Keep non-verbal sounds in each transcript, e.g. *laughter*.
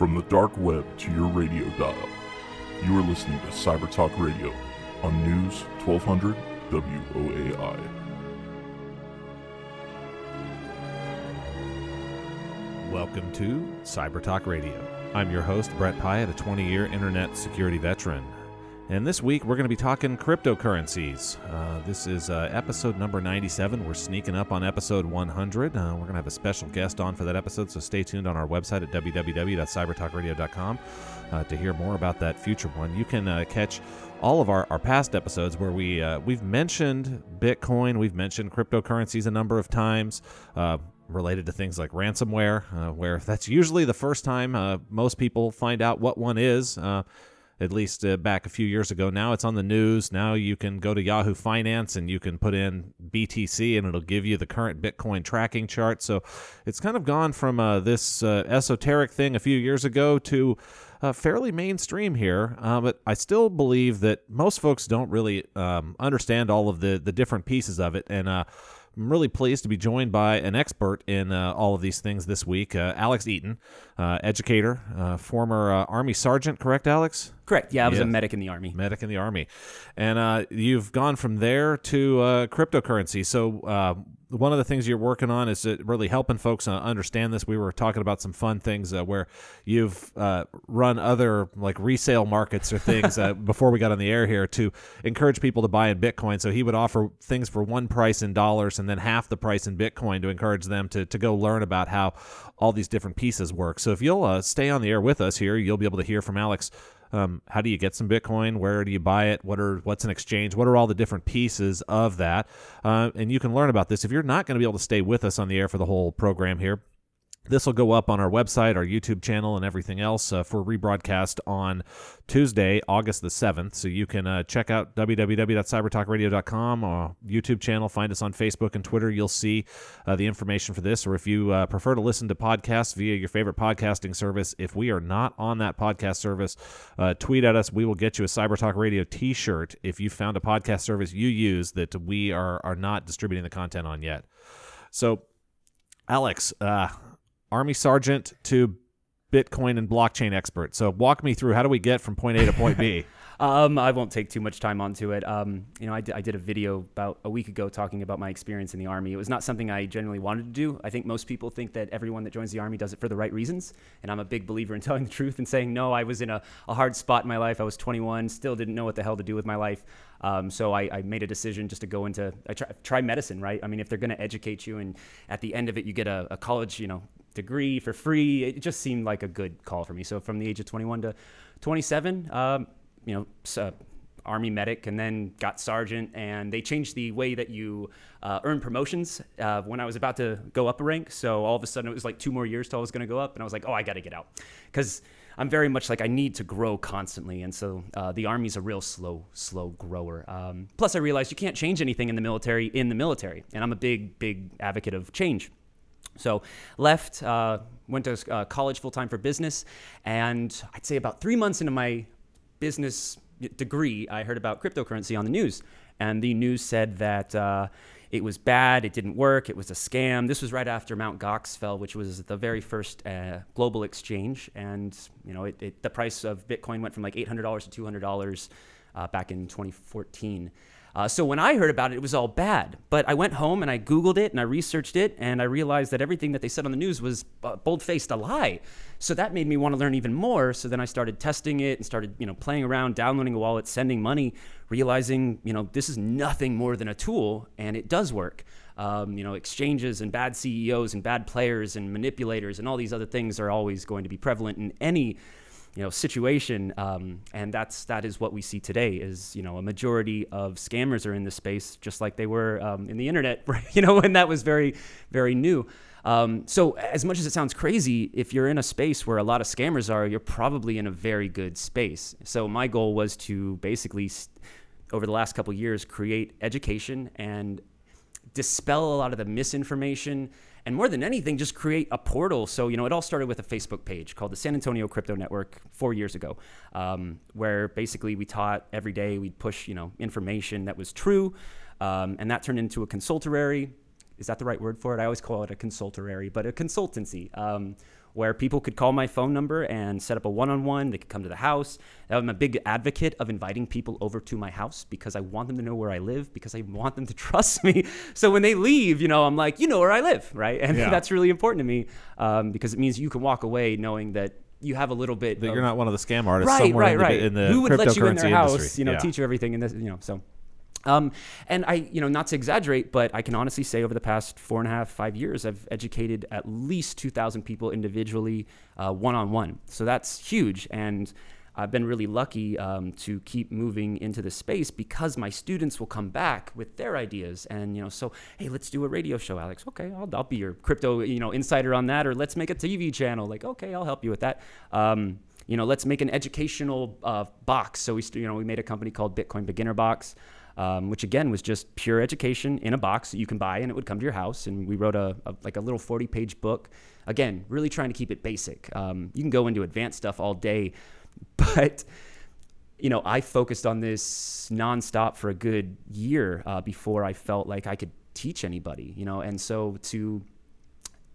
From the dark web to your radio dial, you are listening to Cyber Talk Radio on News 1200 WOAI. Welcome to Cyber Talk Radio. I'm your host, Brett Pyatt, a 20 year internet security veteran. And this week we're going to be talking cryptocurrencies. Uh, this is uh, episode number 97. We're sneaking up on episode 100. Uh, we're going to have a special guest on for that episode, so stay tuned on our website at www.cybertalkradio.com uh, to hear more about that future one. You can uh, catch all of our, our past episodes where we uh, we've mentioned Bitcoin, we've mentioned cryptocurrencies a number of times related to things like ransomware, uh, where that's usually the first time uh, most people find out what one is. Uh, at least uh, back a few years ago. Now it's on the news. Now you can go to Yahoo Finance and you can put in BTC and it'll give you the current Bitcoin tracking chart. So it's kind of gone from uh, this uh, esoteric thing a few years ago to uh, fairly mainstream here, uh, but I still believe that most folks don't really um, understand all of the the different pieces of it. And uh, I'm really pleased to be joined by an expert in uh, all of these things this week, uh, Alex Eaton, uh, educator, uh, former uh, Army sergeant, correct, Alex? Correct. Yeah, I was Yes. a medic in the army. Medic in the Army. And uh, you've gone from there to uh, cryptocurrency. So, uh, one of the things you're working on is really helping folks uh, understand this. We were talking about some fun things uh, where you've uh, run other like resale markets or things uh, *laughs* before we got on the air here to encourage people to buy in Bitcoin. So, he would offer things for one price in dollars and then half the price in Bitcoin to encourage them to, to go learn about how all these different pieces work. So, if you'll uh, stay on the air with us here, you'll be able to hear from Alex um, how do you get some Bitcoin? Where do you buy it? What are what's an exchange? What are all the different pieces of that? Uh, and you can learn about this if you're not going to be able to stay with us on the air for the whole program here. This will go up on our website, our YouTube channel, and everything else uh, for rebroadcast on Tuesday, August the 7th. So you can uh, check out www.cybertalkradio.com or YouTube channel. Find us on Facebook and Twitter. You'll see uh, the information for this. Or if you uh, prefer to listen to podcasts via your favorite podcasting service, if we are not on that podcast service, uh, tweet at us. We will get you a Cyber Talk Radio t shirt if you found a podcast service you use that we are, are not distributing the content on yet. So, Alex, uh, Army Sergeant to Bitcoin and blockchain expert. So walk me through how do we get from point A to point B? *laughs* Um, I won't take too much time onto it. Um, you know, I did, did a video about a week ago talking about my experience in the army. It was not something I generally wanted to do. I think most people think that everyone that joins the army does it for the right reasons, and I'm a big believer in *laughs* telling the truth and saying no. I was in a, a hard spot in my life. I was 21, still didn't know what the hell to do with my life. Um, so I, I made a decision just to go into I try, try medicine. Right? I mean, if they're going to educate you, and at the end of it, you get a, a college, you know, degree for free. It just seemed like a good call for me. So from the age of 21 to 27, um, you know, uh, army medic and then got sergeant and they changed the way that you uh, earn promotions uh, when i was about to go up a rank so all of a sudden it was like two more years till i was going to go up and i was like oh i got to get out because i'm very much like i need to grow constantly and so uh, the army's a real slow slow grower um, plus i realized you can't change anything in the military in the military and i'm a big big advocate of change so left, uh, went to uh, college full time for business, and I'd say about three months into my business degree, I heard about cryptocurrency on the news, and the news said that. Uh, it was bad. It didn't work. It was a scam. This was right after Mount Gox fell, which was the very first uh, global exchange, and you know, it, it, the price of Bitcoin went from like eight hundred dollars to two hundred dollars uh, back in 2014. Uh, so when I heard about it, it was all bad. But I went home and I Googled it and I researched it and I realized that everything that they said on the news was uh, bold-faced a lie. So that made me want to learn even more. So then I started testing it and started, you know, playing around, downloading a wallet, sending money, realizing, you know, this is nothing more than a tool and it does work. Um, you know, exchanges and bad CEOs and bad players and manipulators and all these other things are always going to be prevalent in any you know situation um, and that's that is what we see today is you know a majority of scammers are in this space just like they were um, in the internet *laughs* you know when that was very very new. Um, so as much as it sounds crazy if you're in a space where a lot of scammers are you're probably in a very good space. So my goal was to basically over the last couple years create education and dispel a lot of the misinformation and more than anything just create a portal. So you know it all started with a facebook page called the san antonio crypto network four years ago um, where basically we taught every day we'd push you know information that was true um, and that turned into a consultorary. Is that the right word for it? I always call it a consultorary but a consultancy. Um, where people could call my phone number and set up a one-on-one. They could come to the house. I'm a big advocate of inviting people over to my house because I want them to know where I live because I want them to *laughs* trust me. So when they leave, you know, I'm like, you know where I live, right? And Yeah. *laughs* that's really important to me um, because it means you can walk away knowing that you have a little bit. That of, you're not one of the scam artists right, somewhere right, in, the, right. in the Who would let you in their house? industry. You know, Yeah. teach you everything in this. You know, so. Um, and I, you know, not to exaggerate, but I can honestly say over the past four and a half, five years, I've educated at least 2,000 people individually, one on one. So that's huge. And I've been really lucky um, to keep moving into the space because my students will come back with their ideas. And, you know, so, hey, let's do a radio show, Alex. Okay, I'll, I'll be your crypto, you know, insider on that. Or let's make a TV channel. Like, okay, I'll help you with that. Um, you know, let's make an educational uh, box. So we, you know, we made a company called Bitcoin Beginner Box um, which again was just pure education in a box that you can buy and it would come to your house. And we wrote a, a like a little 40 page book. Again, really trying to keep it basic. Um, you can go into advanced stuff all day, *laughs* but you know, I focused on this nonstop for a good year uh, before I felt like I could teach anybody. You know, and so to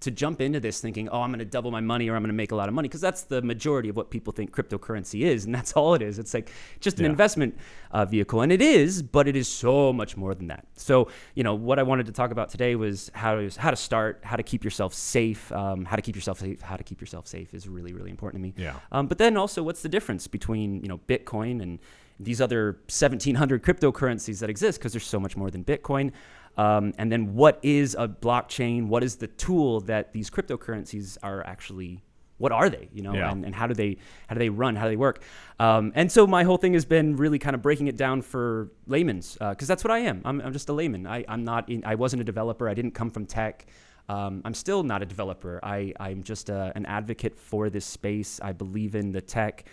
to jump into this thinking, oh, I'm going to double my money or I'm going to make a lot of money, because that's the majority of what people think cryptocurrency is. And that's *laughs* all it is. It's like just an Yeah. investment uh, vehicle. And it is, but it is so much more than that. So, you know, what I wanted to talk about today was how to, how to start, how to keep yourself safe, um, how to keep yourself safe, how to keep yourself safe is really, really important to me. Yeah. Um, but then also, what's the difference between, you know, Bitcoin and these other 1700 cryptocurrencies that exist because there's so much more than Bitcoin. Um, and then what is a blockchain? What is the tool that these cryptocurrencies are actually? What are they? You know, Yeah. and, and how do they how do they run? How do they work? Um, and so my whole thing has been really kind of breaking it down for layman's because that's what I am. I'm, I'm just a layman. I, I'm not. In, I wasn't a developer. I didn't come from tech. Um, I'm still not a developer. I, I'm just a, an advocate for this space. I believe in the tech.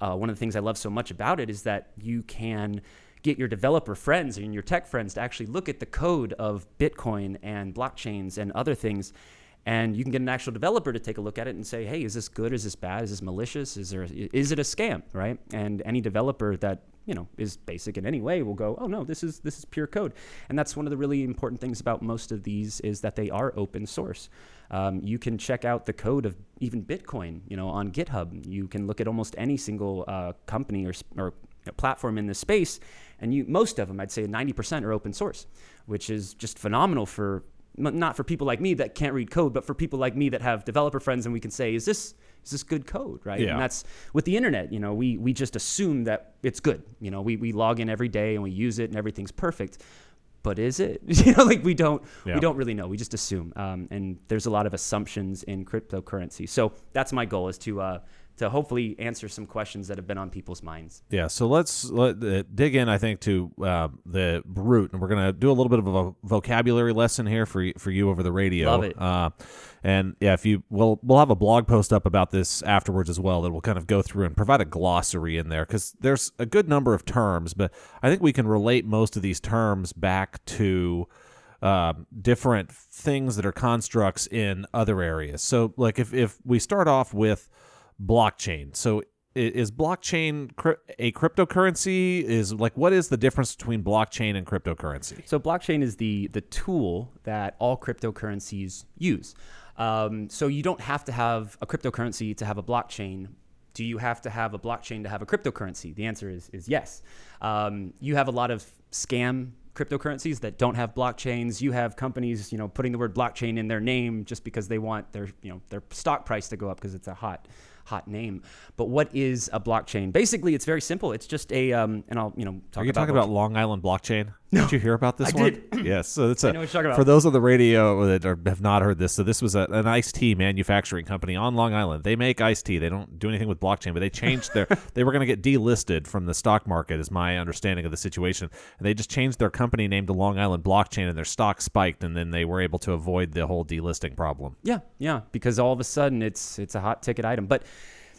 Uh, one of the things I love so much about it is that you can get your developer friends and your tech friends to actually look at the code of Bitcoin and blockchains and other things. And you can get an actual developer to take a look at it and say, "Hey, is this good? Is this bad? Is this malicious? Is there is it a scam?" Right? And any developer that you know is basic in any way will go, "Oh no, this is this is pure code." And that's one of the really important things about most of these is that they are open source. Um, you can check out the code of even Bitcoin, you know, on GitHub. You can look at almost any single uh, company or, or platform in this space, and you most of them, I'd say 90% are open source, which is just phenomenal for not for people like me that can't read code, but for people like me that have developer friends, and we can say, is this is this good code, right? Yeah. And that's with the internet. You know, we we just assume that it's good. You know, we we log in every day and we use it, and everything's perfect. But is it? *laughs* You know, like we don't Yeah. we don't really know. We just assume. Um, and there's a lot of assumptions in cryptocurrency. So that's my goal is to uh, to hopefully answer some questions that have been on people's minds. Yeah, so let's let, uh, dig in. I think to uh, the root, and we're gonna do a little bit of a vocabulary lesson here for for you over the radio. Love it. Uh, and yeah, if you we'll we'll have a blog post up about this afterwards as well that will kind of go through and provide a glossary in there because there's a good number of terms, but I think we can relate most of these terms back to um, different things that are constructs in other areas. So, like if if we start off with blockchain, so is blockchain a cryptocurrency? Is like what is the difference between blockchain and cryptocurrency? So blockchain is the the tool that all cryptocurrencies use. Um, so you don't have to have a cryptocurrency to have a blockchain. Do you have to have a blockchain to have a cryptocurrency? The answer is is yes. Um, you have a lot of scam cryptocurrencies that don't have blockchains. You have companies, you know, putting the word blockchain in their name just because they want their, you know, their stock price to go up because it's a hot, hot name. But what is a blockchain? Basically, it's very simple. It's just a, um, and I'll, you know, talk Are you about talking about Long Island blockchain? Did you hear about this I one? did. *clears throat* yes. So it's a, know what you're talking for those on the radio that are, have not heard this. So this was a, an iced tea manufacturing company on Long Island. They make iced tea. They don't do anything with blockchain, but they changed their. *laughs* they were going to get delisted from the stock market, is my understanding of the situation. And they just changed their company name to Long Island Blockchain, and their stock spiked, and then they were able to avoid the whole delisting problem. Yeah, yeah, because all of a sudden it's it's a hot ticket item. But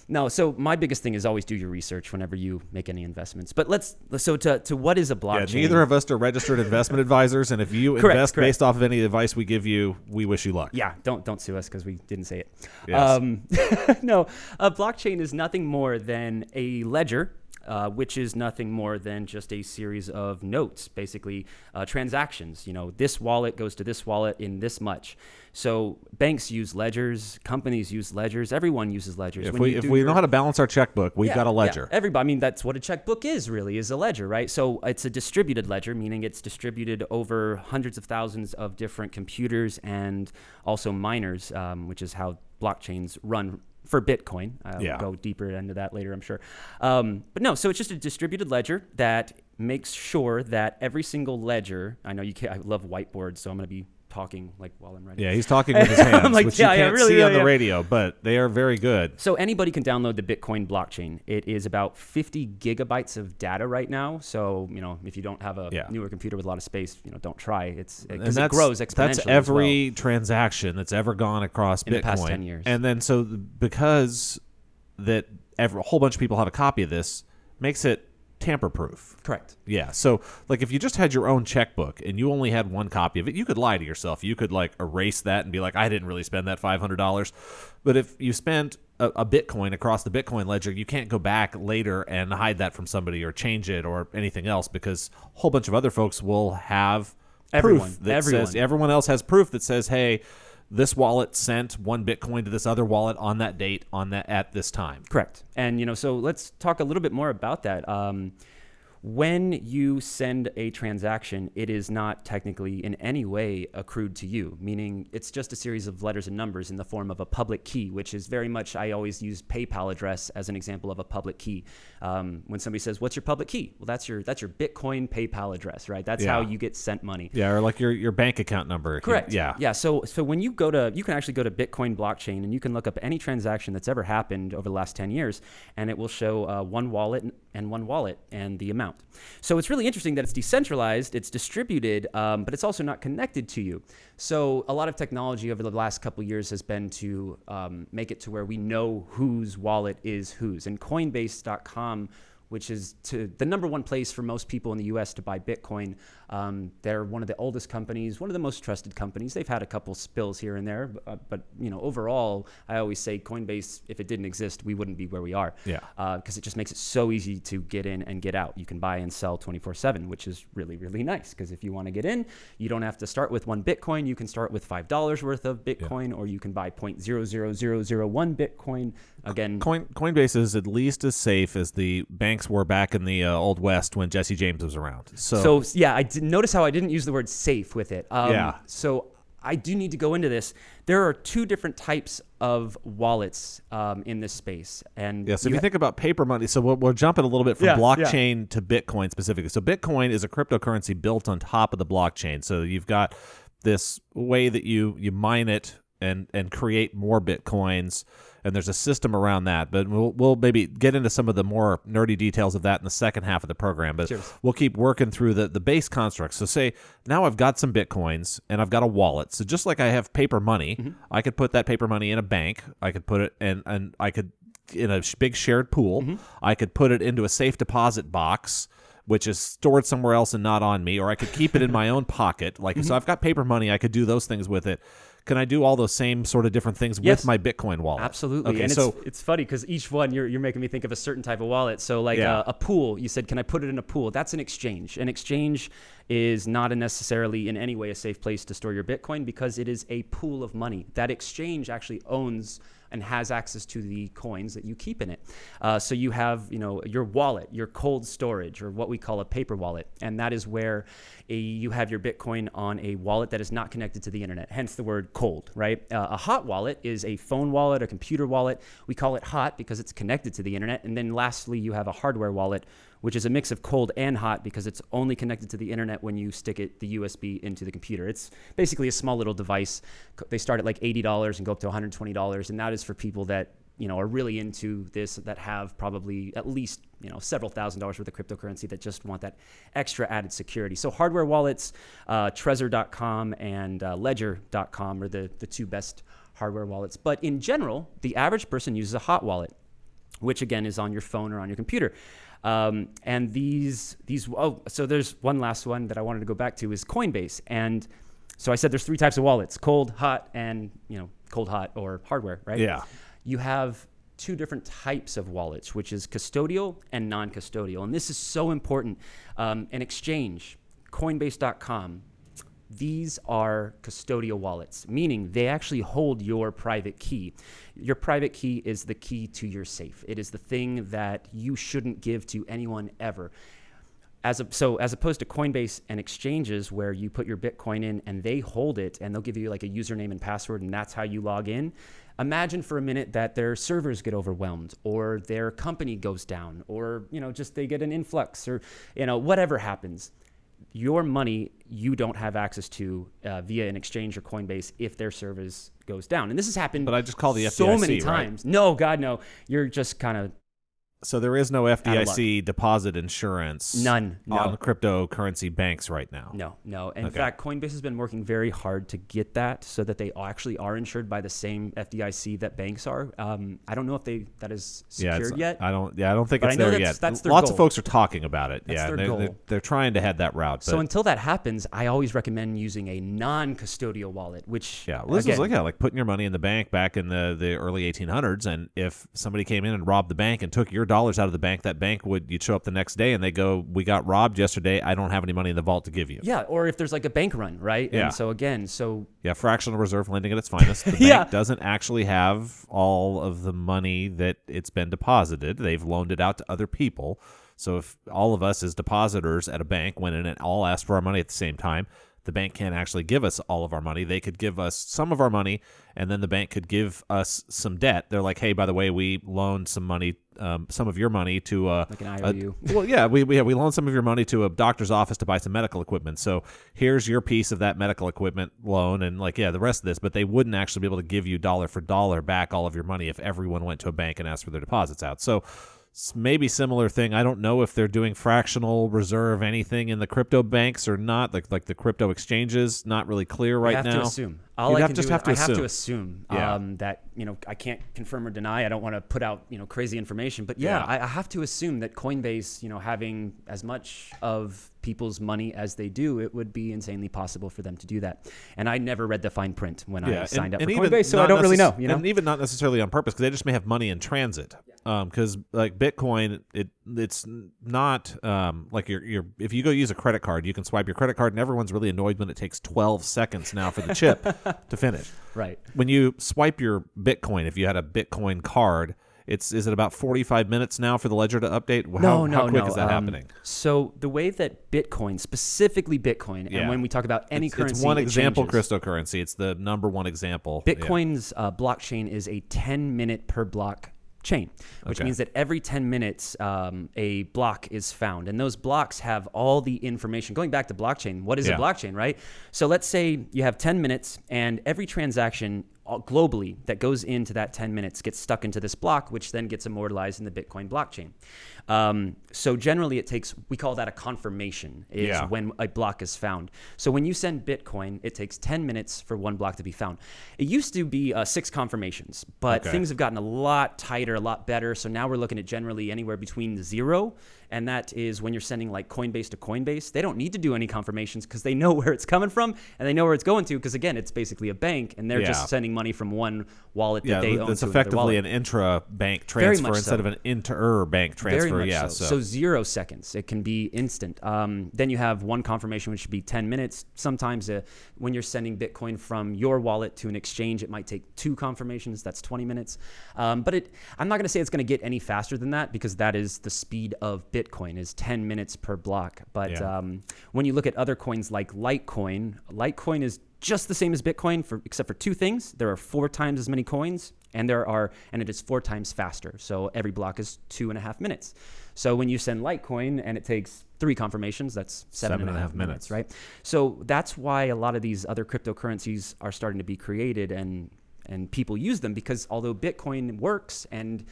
no, so my biggest thing is always do your research whenever you make any investments. But let's so to to what is a Yeah, blockchain? neither of us are registered investment advisors, and if you Correct, invest correct. based off of any advice we give you, we wish you luck. Yeah, don't don't sue us because we didn't say it. Yes. Um, *laughs* no, a blockchain is nothing more than a ledger uh, which is nothing more than just a series of notes, basically uh, transactions. You know, this wallet goes to this wallet in this much. So banks use ledgers, companies use ledgers, everyone uses ledgers. If When we if we your- know how to balance our checkbook, we've yeah, got a yeah. ledger. Everybody, I mean, that's what a checkbook is really, is a ledger, right? So it's a distributed ledger, meaning it's distributed over hundreds of thousands of different computers and also miners, um, which is how blockchains run for Bitcoin. I'll Yeah. go deeper into that later, I'm sure. Um, but no, so it's just a distributed ledger that makes sure that every single ledger, I know you can't, I love whiteboards, so I'm going to be talking like while I'm writing. Yeah, he's talking with his *laughs* hands, like, which yeah, you can't really, see on the yeah. radio, but they are very good. So anybody can download the Bitcoin blockchain. It is about 50 gigabytes of data right now. So you know, if you don't have a Yeah. newer computer with a lot of space, you know, don't try. It's because it that's- grows exponentially. That's as well. every transaction that's ever gone across In Bitcoin the past 10 years. And then so because that every, a whole bunch of people have a copy of this makes it tamper proof. correct. Yeah. So, like, if you just had your own checkbook and you only had one copy of it, you could lie to yourself. You could like erase that and be like, I didn't really spend that five hundred dollars. But if you spent a, a Bitcoin across the Bitcoin ledger, you can't go back later and hide that from somebody or change it or anything else because a whole bunch of other folks will have Everyone. proof that Everyone. says everyone else has proof that says, hey. This wallet sent one Bitcoin to this other wallet on that date on that at this time. Correct. And you know, so let's talk a little bit more about that. Um, when you send a transaction, it is not technically in any way accrued to you, meaning it's just a series of letters and numbers in the form of a public key, which is very much, I always use PayPal address as an example of a public key. Um, when somebody says, What's your public key? Well, that's your, that's your Bitcoin PayPal address, right? That's how you get sent money. Yeah, or like your your bank account number. Correct. Yeah. Yeah. So so when you go to you can actually go to Bitcoin blockchain and you can look up any transaction that's ever happened over the last 10 years and it will show uh, one wallet and one wallet and the amount. So it's really interesting that it's decentralized, it's distributed, um, but it's also not connected to you. So a lot of technology over the last couple years has been to um, make it to where we know whose wallet is whose. And Coinbase.com which is the number one place for most people in the U.S. to buy Bitcoin. Um, they're one of the oldest companies, one of the most trusted companies. They've had a couple spills here and there, but, uh, but you know, overall, I always say Coinbase. If it didn't exist, we wouldn't be where we are. Yeah. Because it just makes it so easy to get in and get out. You can buy and sell 24/7, which is really really nice. Because if you want to get in, you don't have to start with one Bitcoin. You can start with five dollars worth of Bitcoin, or you can buy 0.00001 Bitcoin. Again, Coin Coinbase is at least as safe as the banks were back in the uh, old west when Jesse James was around. So, So yeah, I did notice how I didn't use the word safe with it. Um, Yeah. So I do need to go into this. There are two different types of wallets um, in this space, and yeah, so if you you ha- think about paper money, so we'll, we'll jump it a little bit from Yeah, yeah. blockchain to Bitcoin specifically. So Bitcoin is a cryptocurrency built on top of the blockchain. So you've got this way that you you mine it and and create more bitcoins and there's a system around that but we'll, we'll maybe get into some of the more nerdy details of that in the second half of the program but Cheers. we'll keep working through the, the base constructs so say now i've got some bitcoins and i've got a wallet so just like i have paper money Mm-hmm. i could put that paper money in a bank i could put it and and i could in a big shared pool Mm-hmm. i could put it into a safe deposit box which is stored somewhere else and not on me, or I could keep it in my own pocket. Like, Mm-hmm. so I've got paper money, I could do those things with it. Can I do all those same sort of different things Yes. with my Bitcoin wallet? Absolutely. Okay, and so it's, it's funny because each one you're, you're making me think of a certain type of wallet. So like Yeah. uh, a pool, you said, can I put it in a pool? That's an exchange. An exchange is not a necessarily in any way a safe place to store your Bitcoin because it is a pool of money. That exchange actually owns and has access to the coins that you keep in it. Uh, so you have, you know, your wallet, your cold storage, or what we call a paper wallet, and that is where a, you have your Bitcoin on a wallet that is not connected to the internet. Hence the word cold, right? Uh, a hot wallet is a phone wallet, a computer wallet. We call it hot because it's connected to the internet. And then lastly, you have a hardware wallet, which is a mix of cold and hot because it's only connected to the internet when you stick it the USB into the computer. It's basically a small little device. They start at like $80 and go up to $120, and that is for people that you know are really into this that have probably at least you know several thousand dollars worth of cryptocurrency that just want that extra added security. So hardware wallets, uh, Trezor.com and uh, Ledger.com are the the two best hardware wallets. But in general, the average person uses a hot wallet which again is on your phone or on your computer. Um, and these these oh, so there's one last one that I wanted to go back to is Coinbase. And so I said there's three types of wallets: cold, hot, and you know cold, hot, or hardware, right? Yeah. You have two different types of wallets, which is custodial and non custodial. And this is so important. Um, an exchange, Coinbase.com, these are custodial wallets, meaning they actually hold your private key. Your private key is the key to your safe. It is the thing that you shouldn't give to anyone ever. As a, so as opposed to Coinbase and exchanges where you put your Bitcoin in and they hold it and they'll give you like a username and password and that's how you log in. Imagine for a minute that their servers get overwhelmed or their company goes down or you know just they get an influx or you know whatever happens your money you don't have access to uh, via an exchange or Coinbase if their service goes down. And this has happened. But I just call the so FDIC, many right? times. No, God, no. You're just kind of So there is no FDIC deposit insurance None, no. on cryptocurrency banks right now. no, no. In Okay. fact, Coinbase has been working very hard to get that so that they actually are insured by the same FDIC that banks are. Um, I don't know if they that is secured it's, yet. I don't. Yeah, I don't think it's there that's- yet. that's their Lots of folks are talking about it. That's yeah, their they're, they're, goal. they're trying to head that route. So until that happens, I always recommend using a non-custodial wallet, which yeah, well, this again, is like yeah, like putting your money in the bank back in the, the early 1800s, and if somebody came in and robbed the bank and took your dollars out of the bank, that bank would you'd show up the next day and they go, "We got robbed yesterday. I don't have any money in the vault to give you." yeah, or if there's like a bank run, right? Yeah. And so again, so Yeah, fractional reserve lending at its finest. The *laughs* bank Yeah. doesn't actually have all of the money that it's been deposited. They've loaned it out to other people. So if all of us as depositors at a bank went in and all asked for our money at the same time, the bank can't actually give us all of our money. They could give us some of our money, and then the bank could give us some debt. They're like, "Hey, by the way, we loaned some money, um, some of your money to uh, like an a- *laughs* well, yeah, we we, we loaned some of your money to a doctor's office to buy some medical equipment. So here's your piece of that medical equipment loan, and like yeah, the rest of this. But they wouldn't actually be able to give you dollar for dollar back all of your money if everyone went to a bank and asked for their deposits out. So maybe similar thing. I don't know if they're doing fractional reserve anything in the crypto banks or not. Like like the crypto exchanges, not really clear right I have now. to assume. All You'd I have- can just do have is to I have to assume. assume Yeah. um, that you know I can't confirm or deny. I don't want to put out you know crazy information, but yeah, Yeah. I, I have to assume that Coinbase, you know, having as much of people's money as they do, it would be insanely possible for them to do that. And I never read the fine print when I signed up for Coinbase, so I don't really know. You know, and even not necessarily on purpose because they just may have money in transit. Because like Bitcoin, it it's not um, like you're you're if you go use a credit card, you can swipe your credit card, and everyone's really annoyed when it takes twelve seconds now for the chip *laughs* to finish. right? When you swipe your Bitcoin, if you had a Bitcoin card. It's is it about forty five minutes now for the ledger to update? How, No, no, how quick no. is that um, happening? So the way that Bitcoin, specifically Bitcoin, Yeah. and when we talk about any It's, currency, it's one example cryptocurrency. It's the number one example. Yeah. Bitcoin's uh, blockchain is a 10 minute per block chain, which Okay. means that every 10 minutes um, a block is found. And those blocks have all the information. Going back to blockchain, what is Yeah. a blockchain, right? So let's say you have 10 minutes and every transaction globally that goes into that 10 minutes gets stuck into this block, which then gets immortalized in the Bitcoin blockchain. Um, so generally, it takes, we call that a confirmation, is Yeah. when a block is found. So when you send Bitcoin, it takes 10 minutes for one block to be found. It used to be uh, six confirmations, but Okay. things have gotten a lot tighter, a lot better. So now we're looking at generally anywhere between zero, and that is when you're sending like Coinbase to Coinbase. They don't need to do any confirmations because they know *laughs* where it's coming from and they know where it's going to. Because again, it's basically a bank, and they're Yeah. just sending money from one wallet that Yeah, they own another effectively an intra bank transfer instead so. of an inter bank transfer. Very much yeah, so. so. zero seconds. It can be instant. Um, then you have one confirmation, which should be 10 minutes. Sometimes uh, when you're sending Bitcoin from your wallet to an exchange, it might take two confirmations. That's 20 minutes. Um, but it, I'm not going to say it's going to get any faster than that because that is the speed of Bitcoin is 10 minutes per block. But Yeah. um, when you look at other coins like Litecoin, Litecoin is just the same as Bitcoin for except for two things. There are four times as many coins, and there are and it is four times faster. So every block is two and a half minutes. So when you send Litecoin and it takes three confirmations, that's seven and a half minutes, right? So that's why a lot of these other cryptocurrencies are starting to be created and and people use them because although Bitcoin works and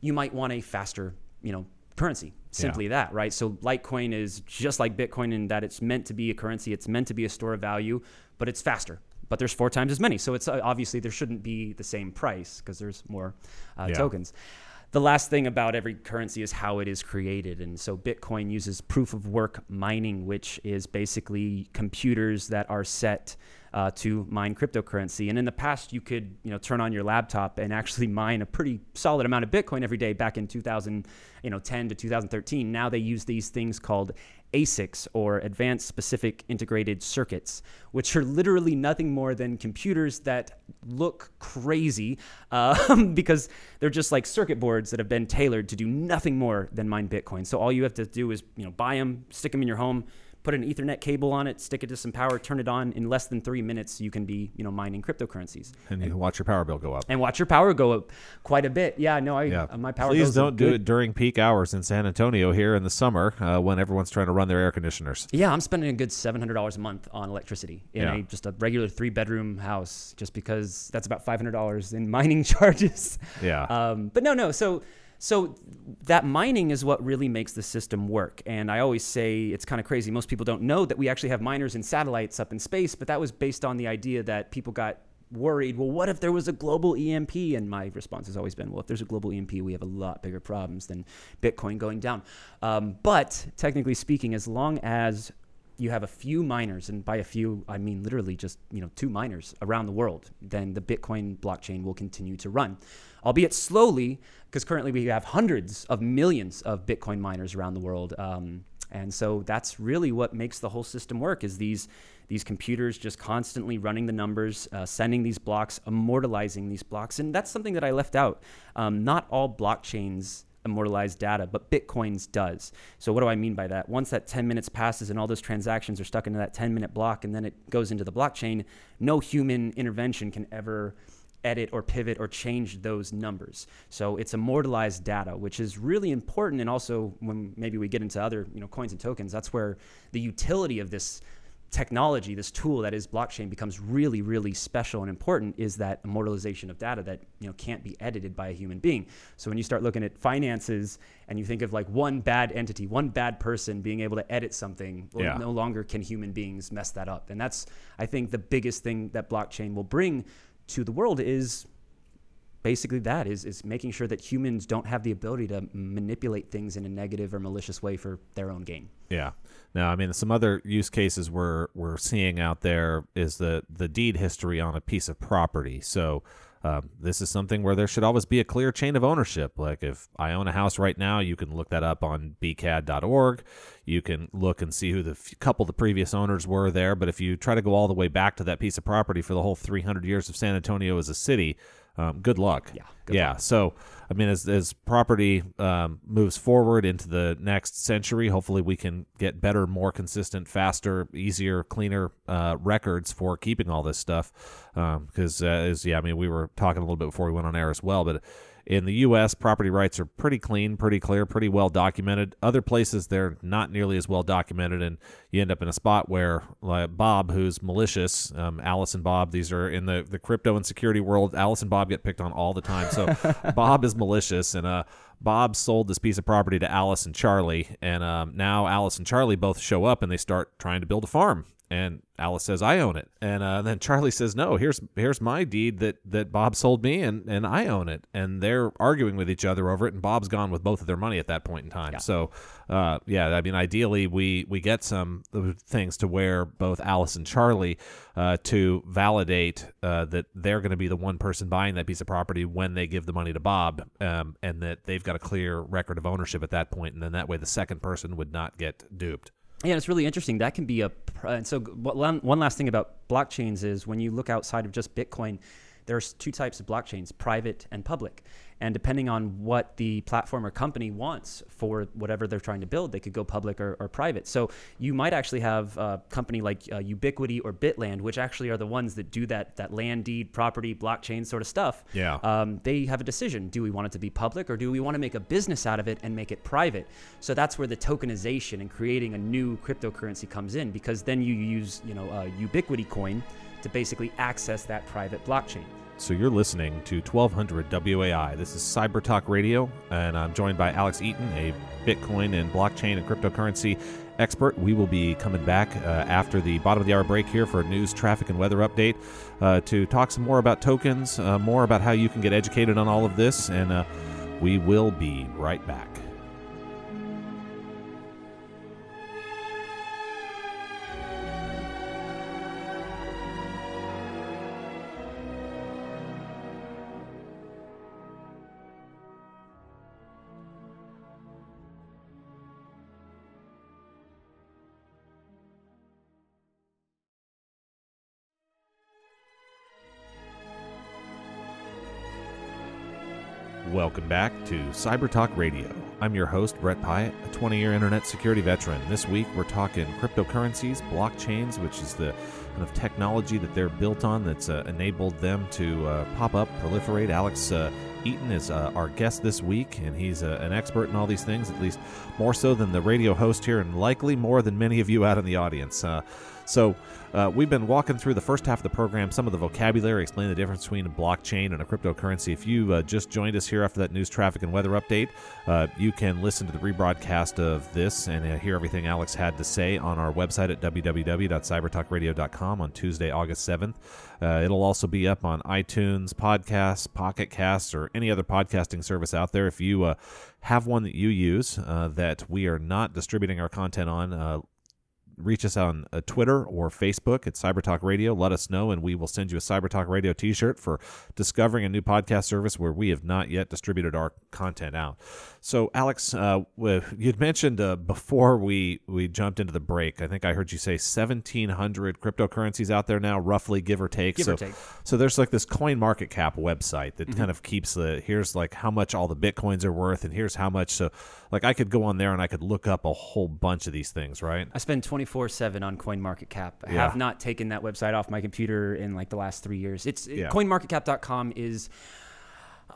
you might want a faster, you know, currency. Simply that, right? So Litecoin is just like Bitcoin in that it's meant to be a currency, it's meant to be a store of value, but it's faster. But there's four times as many. So it's uh, obviously there shouldn't be the same price because there's more uh, Yeah. tokens. The last thing about every currency is how it is created. And so Bitcoin uses proof of work mining, which is basically computers that are set uh, to mine cryptocurrency. And in the past, you could you know turn on your laptop and actually *laughs* mine a pretty solid amount of Bitcoin every day. Back in 2000, you know, 10 to 2013. Now they use these things called ASICs or Advanced Specific Integrated Circuits, which are literally nothing more than computers that look crazy *laughs* um, because they're just like circuit boards that have been tailored to do nothing more than mine Bitcoin. So all you have to do is you know buy them, stick them in your home, put an Ethernet cable on it, stick it to some power, turn it on. In less than three minutes, you can be you know mining cryptocurrencies and you can watch your power bill go up. and watch your power go up quite a bit. Yeah, no, I Yeah, uh, my power. Please don't do good. it during peak hours in San Antonio here in the summer uh, when everyone's trying to run their air conditioners. Yeah, I'm spending a good seven hundred dollars a month on electricity in Yeah. a just a regular three bedroom house, just because that's about five hundred dollars in *laughs* mining charges. Yeah. Um, but no, no. So so that mining is what really makes the system work. And I always say it's kind of crazy. Most people don't know that we actually have miners and satellites up in space, but that was based on the idea that people got worried. Well, what if there was a global EMP? And my response has always been, well, if there's a global EMP, we have a lot bigger problems than Bitcoin going down. Um, but technically speaking, as long as you have a few miners, and by a few I mean literally just you know two miners around the world, then the Bitcoin blockchain will continue to run, albeit slowly, because currently we have hundreds of millions of Bitcoin miners around the world. Um, and so that's really what makes the whole system work is these these computers just constantly running the numbers, uh, sending these blocks, immortalizing these blocks. And that's something that I left out. Um, not all blockchains immortalize data, but Bitcoin's does. So what do I mean by that? Once that 10 minutes passes and all those transactions are stuck into that 10 minute block and then it goes into the blockchain, no human intervention can ever edit or pivot or change those numbers. So it's immortalized data, which is really important. And also when maybe we get into other, you know, coins and tokens, that's where the utility of this technology, this tool that is blockchain becomes really, really special and important is that immortalization of data that you know can't be edited by a human being. So when you start looking at finances and you think of like one bad entity, one bad person being able to edit something, well, Yeah. no longer can human beings mess that up. And that's I think the biggest thing that blockchain will bring to the world is basically that is is making sure that humans don't have the ability to manipulate things in a negative or malicious way for their own gain. Yeah. Now, I mean, some other use cases we're we're seeing out there is the the deed history on a piece of property. So. Um, this is something where there should always be a clear chain of ownership. Like if I own a house right now, you can look that up on bcad.org. You can look and see who the f- couple the previous owners were there. But if you try to go all the way back to that piece of property for the whole 300 years of San Antonio as a city, um, good luck. Yeah, good yeah. So, I mean, as, as property um, moves forward into the next century, hopefully we can get better, more consistent, faster, easier, cleaner uh, records for keeping all this stuff. Because, uh, as yeah, I mean, we were talking a little bit before we went on air as well, but in the U.S., property rights are pretty clean, pretty clear, pretty well documented. Other places, they're not nearly as well documented, and you end up in a spot where like Bob, who's malicious, um, Alice and Bob, these are in the, the crypto and security world. Alice and Bob get picked on all the time. So *laughs* Bob is malicious, and uh, Bob sold this piece of property to Alice and Charlie, and um, now Alice and Charlie both show up and they start trying to build a farm. And Alice says, "I own it," and uh, then Charlie says, "No, here's here's my deed that that Bob sold me, and and I own it." And they're arguing with each other over it, and Bob's gone with both of their money at that point in time. So, uh, yeah, I mean, ideally, we we get some things to where both Alice and Charlie uh, to validate uh, that they're going to be the one person buying that piece of property when they give the money to Bob, um, and that they've got a clear record of ownership at that point, and then that way the second person would not get duped. Yeah, it's really interesting. That can be a Uh, and so one one last thing about blockchains is when you look outside of just Bitcoin, there's two types of blockchains: private and public. And depending on what the platform or company wants for whatever they're trying to build, they could go public or, or private. So you might actually have a company like uh, Ubitquity or Bitland, which actually are the ones that do that that land deed, property, blockchain sort of stuff. Yeah. Um, they have a decision: do we want it to be public or do we want to make a business out of it and make it private? So that's where the tokenization and creating a new cryptocurrency comes in, because then you use you know uh, Ubitquity coin to basically access that private blockchain. So you're listening to 1200 WAI. This is Cyber Talk Radio, and I'm joined by Alex Eaton, a Bitcoin and blockchain and cryptocurrency expert. We will be coming back uh, after the bottom of the hour break here for a news, traffic, and weather update uh, to talk some more about tokens, uh, more about how you can get educated on all of this, and uh, we will be right back. Welcome back to Cyber Talk Radio. I'm your host, Brett Pyatt, a 20 year internet security veteran. This week we're talking cryptocurrencies, blockchains, which is the kind of technology that they're built on that's uh, enabled them to uh, pop up, proliferate. Alex uh, Eaton is uh, our guest this week, and he's uh, an expert in all these things, at least more so than the radio host here, and likely more than many of you out in the audience. So, uh, we've been walking through the first half of the program, some of the vocabulary, explain the difference between a blockchain and a cryptocurrency. If you uh, just joined us here after that news, traffic, and weather update, uh, you can listen to the rebroadcast of this and uh, hear everything Alex had to say on our website at www.cybertalkradio.com on Tuesday, August 7th. Uh, it'll also be up on iTunes, Podcasts, Pocket Casts, or any other podcasting service out there. If you uh, have one that you use that we are not distributing our content on, reach us on uh, Twitter or Facebook at CyberTalk Radio. Let us know, and we will send you a CyberTalk Radio t shirt for discovering a new podcast service where we have not yet distributed our content out. So, Alex, uh, you'd mentioned uh, before we, we jumped into the break, I think I heard you say 1,700 cryptocurrencies out there now, roughly give or take. Give so, or take. So, there's like this CoinMarketCap website that Mm-hmm. kind of keeps the here's like how much all the Bitcoins are worth, and here's how much. So, like, I could go on there and I could look up a whole bunch of these things, right? I spend 24 7 on CoinMarketCap. I Yeah. have not taken that website off my computer in like the last three years. It's Yeah. CoinMarketCap.com is.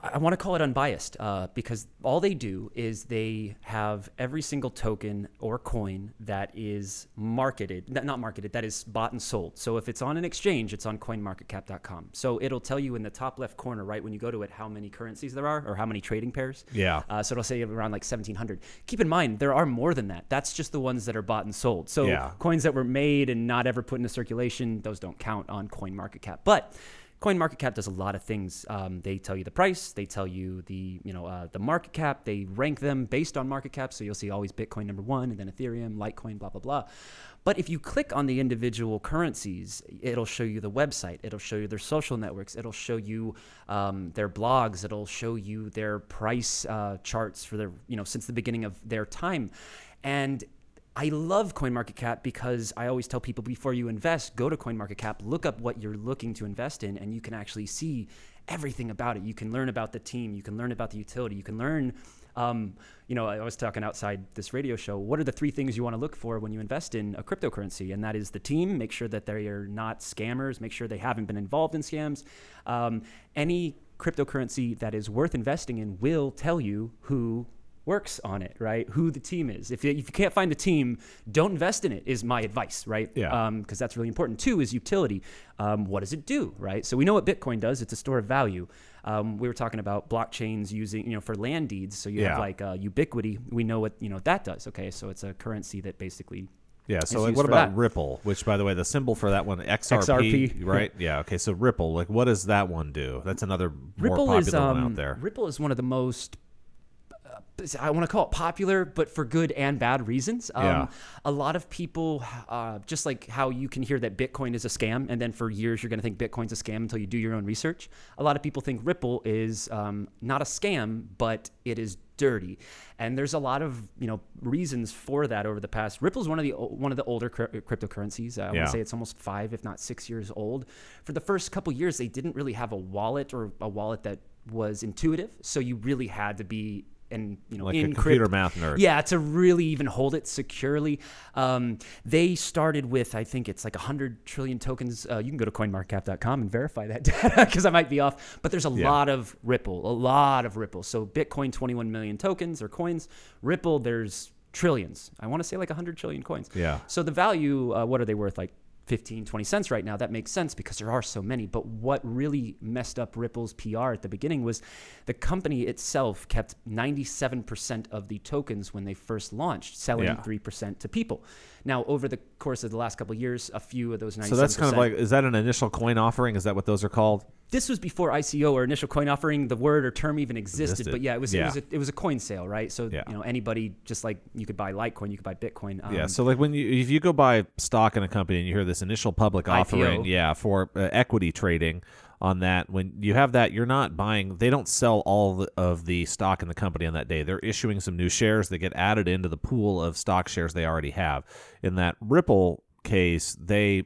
I want to call it unbiased uh, because all they do is they have every single token or coin that is marketed, not marketed, that is bought and sold. So if it's on an exchange, it's on CoinMarketCap.com. So it'll tell you in the top left corner, right when you go to it, how many currencies there are or how many trading pairs. Yeah. Uh, so it'll say around like 1,700. Keep in mind, there are more than that. That's just the ones that are bought and sold. So Yeah. coins that were made and not ever put into circulation, those don't count on CoinMarketCap. But CoinMarketCap does a lot of things. Um, they tell you the price, they tell you the you know uh, the market cap, they rank them based on market cap. So you'll see always Bitcoin number one, and then Ethereum, Litecoin, blah blah blah. But if you click on the individual currencies, it'll show you the website, it'll show you their social networks, it'll show you um, their blogs, it'll show you their price uh, charts for their you know since the beginning of their time, and I love CoinMarketCap because I always tell people before you invest, go to CoinMarketCap, look up what you're looking to invest in, and you can actually see everything about it. You can learn about the team, you can learn about the utility, you can learn. Um, you know, I was talking outside this radio show. What are the three things you want to look for when you invest in a cryptocurrency? And that is the team. Make sure that they are not scammers. Make sure they haven't been involved in scams. Um, any cryptocurrency that is worth investing in will tell you who works on it, right? Who the team is. If you, if you can't find the team, don't invest in it. Is my advice, right? Yeah. Because that's really important. Two is utility. Um, what does it do, right? So we know what Bitcoin does. It's a store of value. Um, we were talking about blockchains using, you know, for land deeds. So you Yeah. have like uh, Ubitquity. We know what you know that does. Okay, so it's a currency that basically Yeah. So, like, what about that. Ripple? Which, by the way, the symbol for that one XRP, XRP. right? *laughs* Yeah. Okay. So Ripple, like, what does that one do? That's another more Ripple popular is um, one out there. Ripple is one of the most I want to call it popular, but for good and bad reasons. Um, Yeah. A lot of people, uh, just like how you can hear that Bitcoin is a scam, and then for years you're going to think Bitcoin's a scam until you do your own research. A lot of people think Ripple is um, not a scam, but it is dirty, and there's a lot of you know reasons for that over the past. Ripple's one of the one of the older cryptocurrencies. Uh, I want Yeah. to say it's almost five, if not six years old. For the first couple years, they didn't really have a wallet or a wallet that was intuitive, so you really had to be and you know Like a computer math nerd. Yeah, to really even hold it securely. Um, they started with I think it's like hundred trillion tokens. Uh, you can go to CoinMarketCap.com and verify that *laughs* data because I might be off. But there's a Yeah. lot of Ripple, a lot of Ripple. So Bitcoin, 21 million tokens or coins. Ripple, there's trillions. I want to say like 100 trillion coins. Yeah. So the value, uh, what are they worth? Like 15, 20 cents right now. That makes sense because there are so many. But what really messed up Ripple's PR at the beginning was the company itself kept 97% of the tokens when they first launched, selling Yeah. 3% to people. Now, over the course of the last couple of years, a few of those 97%. So that's kind of like, is that an initial coin offering? Is that what those are called? this was before ICO or initial coin offering. The word or term even existed, Existed. but yeah, it was it was a, it was a coin sale, right? So Yeah. you know anybody just like you could buy Litecoin, you could buy Bitcoin. Um, yeah. So like when you if you go buy stock in a company and you hear this initial public offering, IPO. yeah, for uh, equity trading on that, when you have that, you're not buying. They don't sell all of the stock in the company on that day. They're issuing some new shares that get added into the pool of stock shares they already have. In that Ripple case, they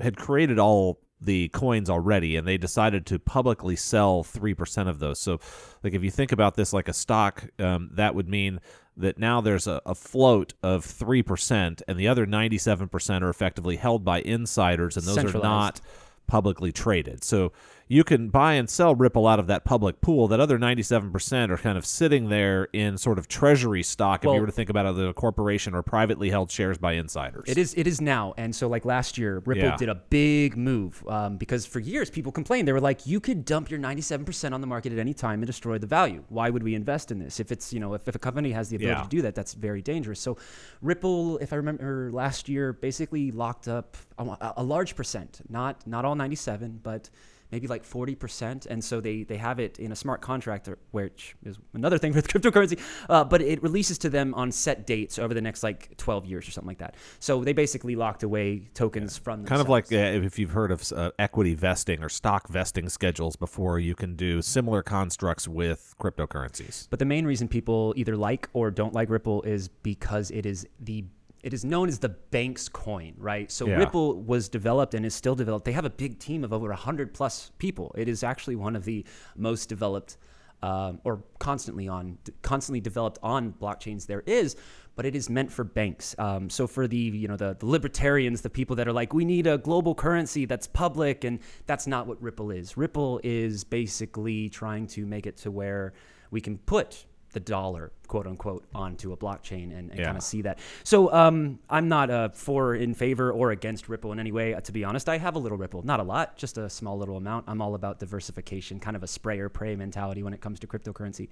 had created all the coins already and they decided to publicly sell 3% of those so like if you think about this like a stock um, that would mean that now there's a, a float of 3% and the other 97% are effectively held by insiders and those are not publicly traded. So you can buy and sell Ripple out of that public pool. That other 97% are kind of sitting there in sort of treasury stock if you were to think about it as a corporation or privately held shares by insiders. It is. It is now, and so like last year, Ripple Yeah. did a big move um, because for years people complained. They were like, "You could dump your 97% on the market at any time and destroy the value. Why would we invest in this? If it's you know, if, if a company has the ability Yeah. to do that, that's very dangerous." So, Ripple, if I remember last year, basically locked up a, a large percent, not not all 97, but maybe like 40% and so they they have it in a smart contract which is another thing *laughs* with cryptocurrency uh, but it releases to them on set dates over the next like 12 years or something like that. So they basically locked away tokens from kind of like uh, if you've heard of uh, equity vesting or stock vesting schedules before, you can do similar constructs with cryptocurrencies. But the main reason people either like or don't like Ripple is because it is the it is known as the bank's coin, right? So Yeah. Ripple was developed and is still developed. They have a big team of over 100 plus people. It is actually one of the most developed um, or constantly on constantly developed on blockchains there is but it is meant for banks um, so for the you know the, the libertarians the people that are like we need a global currency that's public and that's not what ripple is ripple is basically trying to make it to where we can put the dollar, quote unquote, onto a blockchain and, and Yeah. kind of see that. So um, I'm not uh, for, in favor, or against Ripple in any way. Uh, to be honest, I have a little Ripple, not a lot, just a small little amount. I'm all about diversification, kind of a spray or pray mentality when it comes to cryptocurrency.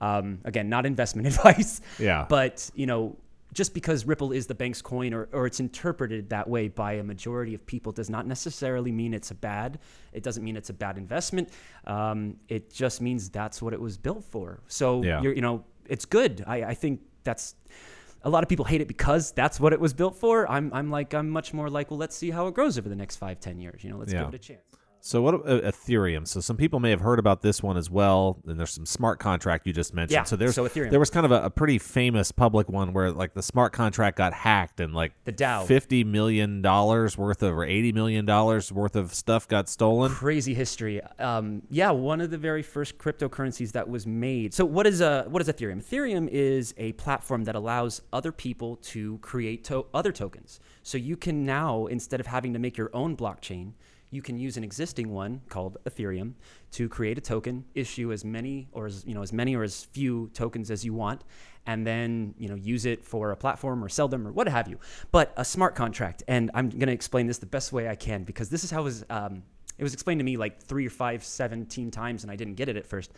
Um, again, not investment *laughs* advice. Yeah. But you know, just because Ripple is the bank's coin or, or it's interpreted that way by a majority of people does not necessarily mean it's a bad. It doesn't mean it's a bad investment. Um, it just means that's what it was built for. So Yeah. you're, you know, it's good. I, I think that's a lot of people hate it because that's what it was built for. I'm, I'm like, I'm much more like, well, let's see how it grows over the next five, ten years. You know, let's Yeah. give it a chance. So what uh, Ethereum? So some people may have heard about this one as well. And there's some smart contract you just mentioned. Yeah, So there's so Ethereum. there was kind of a, a pretty famous public one where like the smart contract got hacked and like The DAO. fifty million dollars worth of or eighty million dollars worth of stuff got stolen. crazy history. Um, yeah, one of the very first cryptocurrencies that was made. So what is a what is Ethereum? Ethereum is a platform that allows other people to create to- other tokens. So you can now instead of having to make your own blockchain, you can use an existing one called Ethereum to create a token, issue as many or as you know as many or as few tokens as you want, and then you know use it for a platform or sell them or what have you. But a smart contract, and I'm going to explain this the best way I can because this is how it was. Um, it was explained to me like three or five, 17 times, and I didn't get it at first.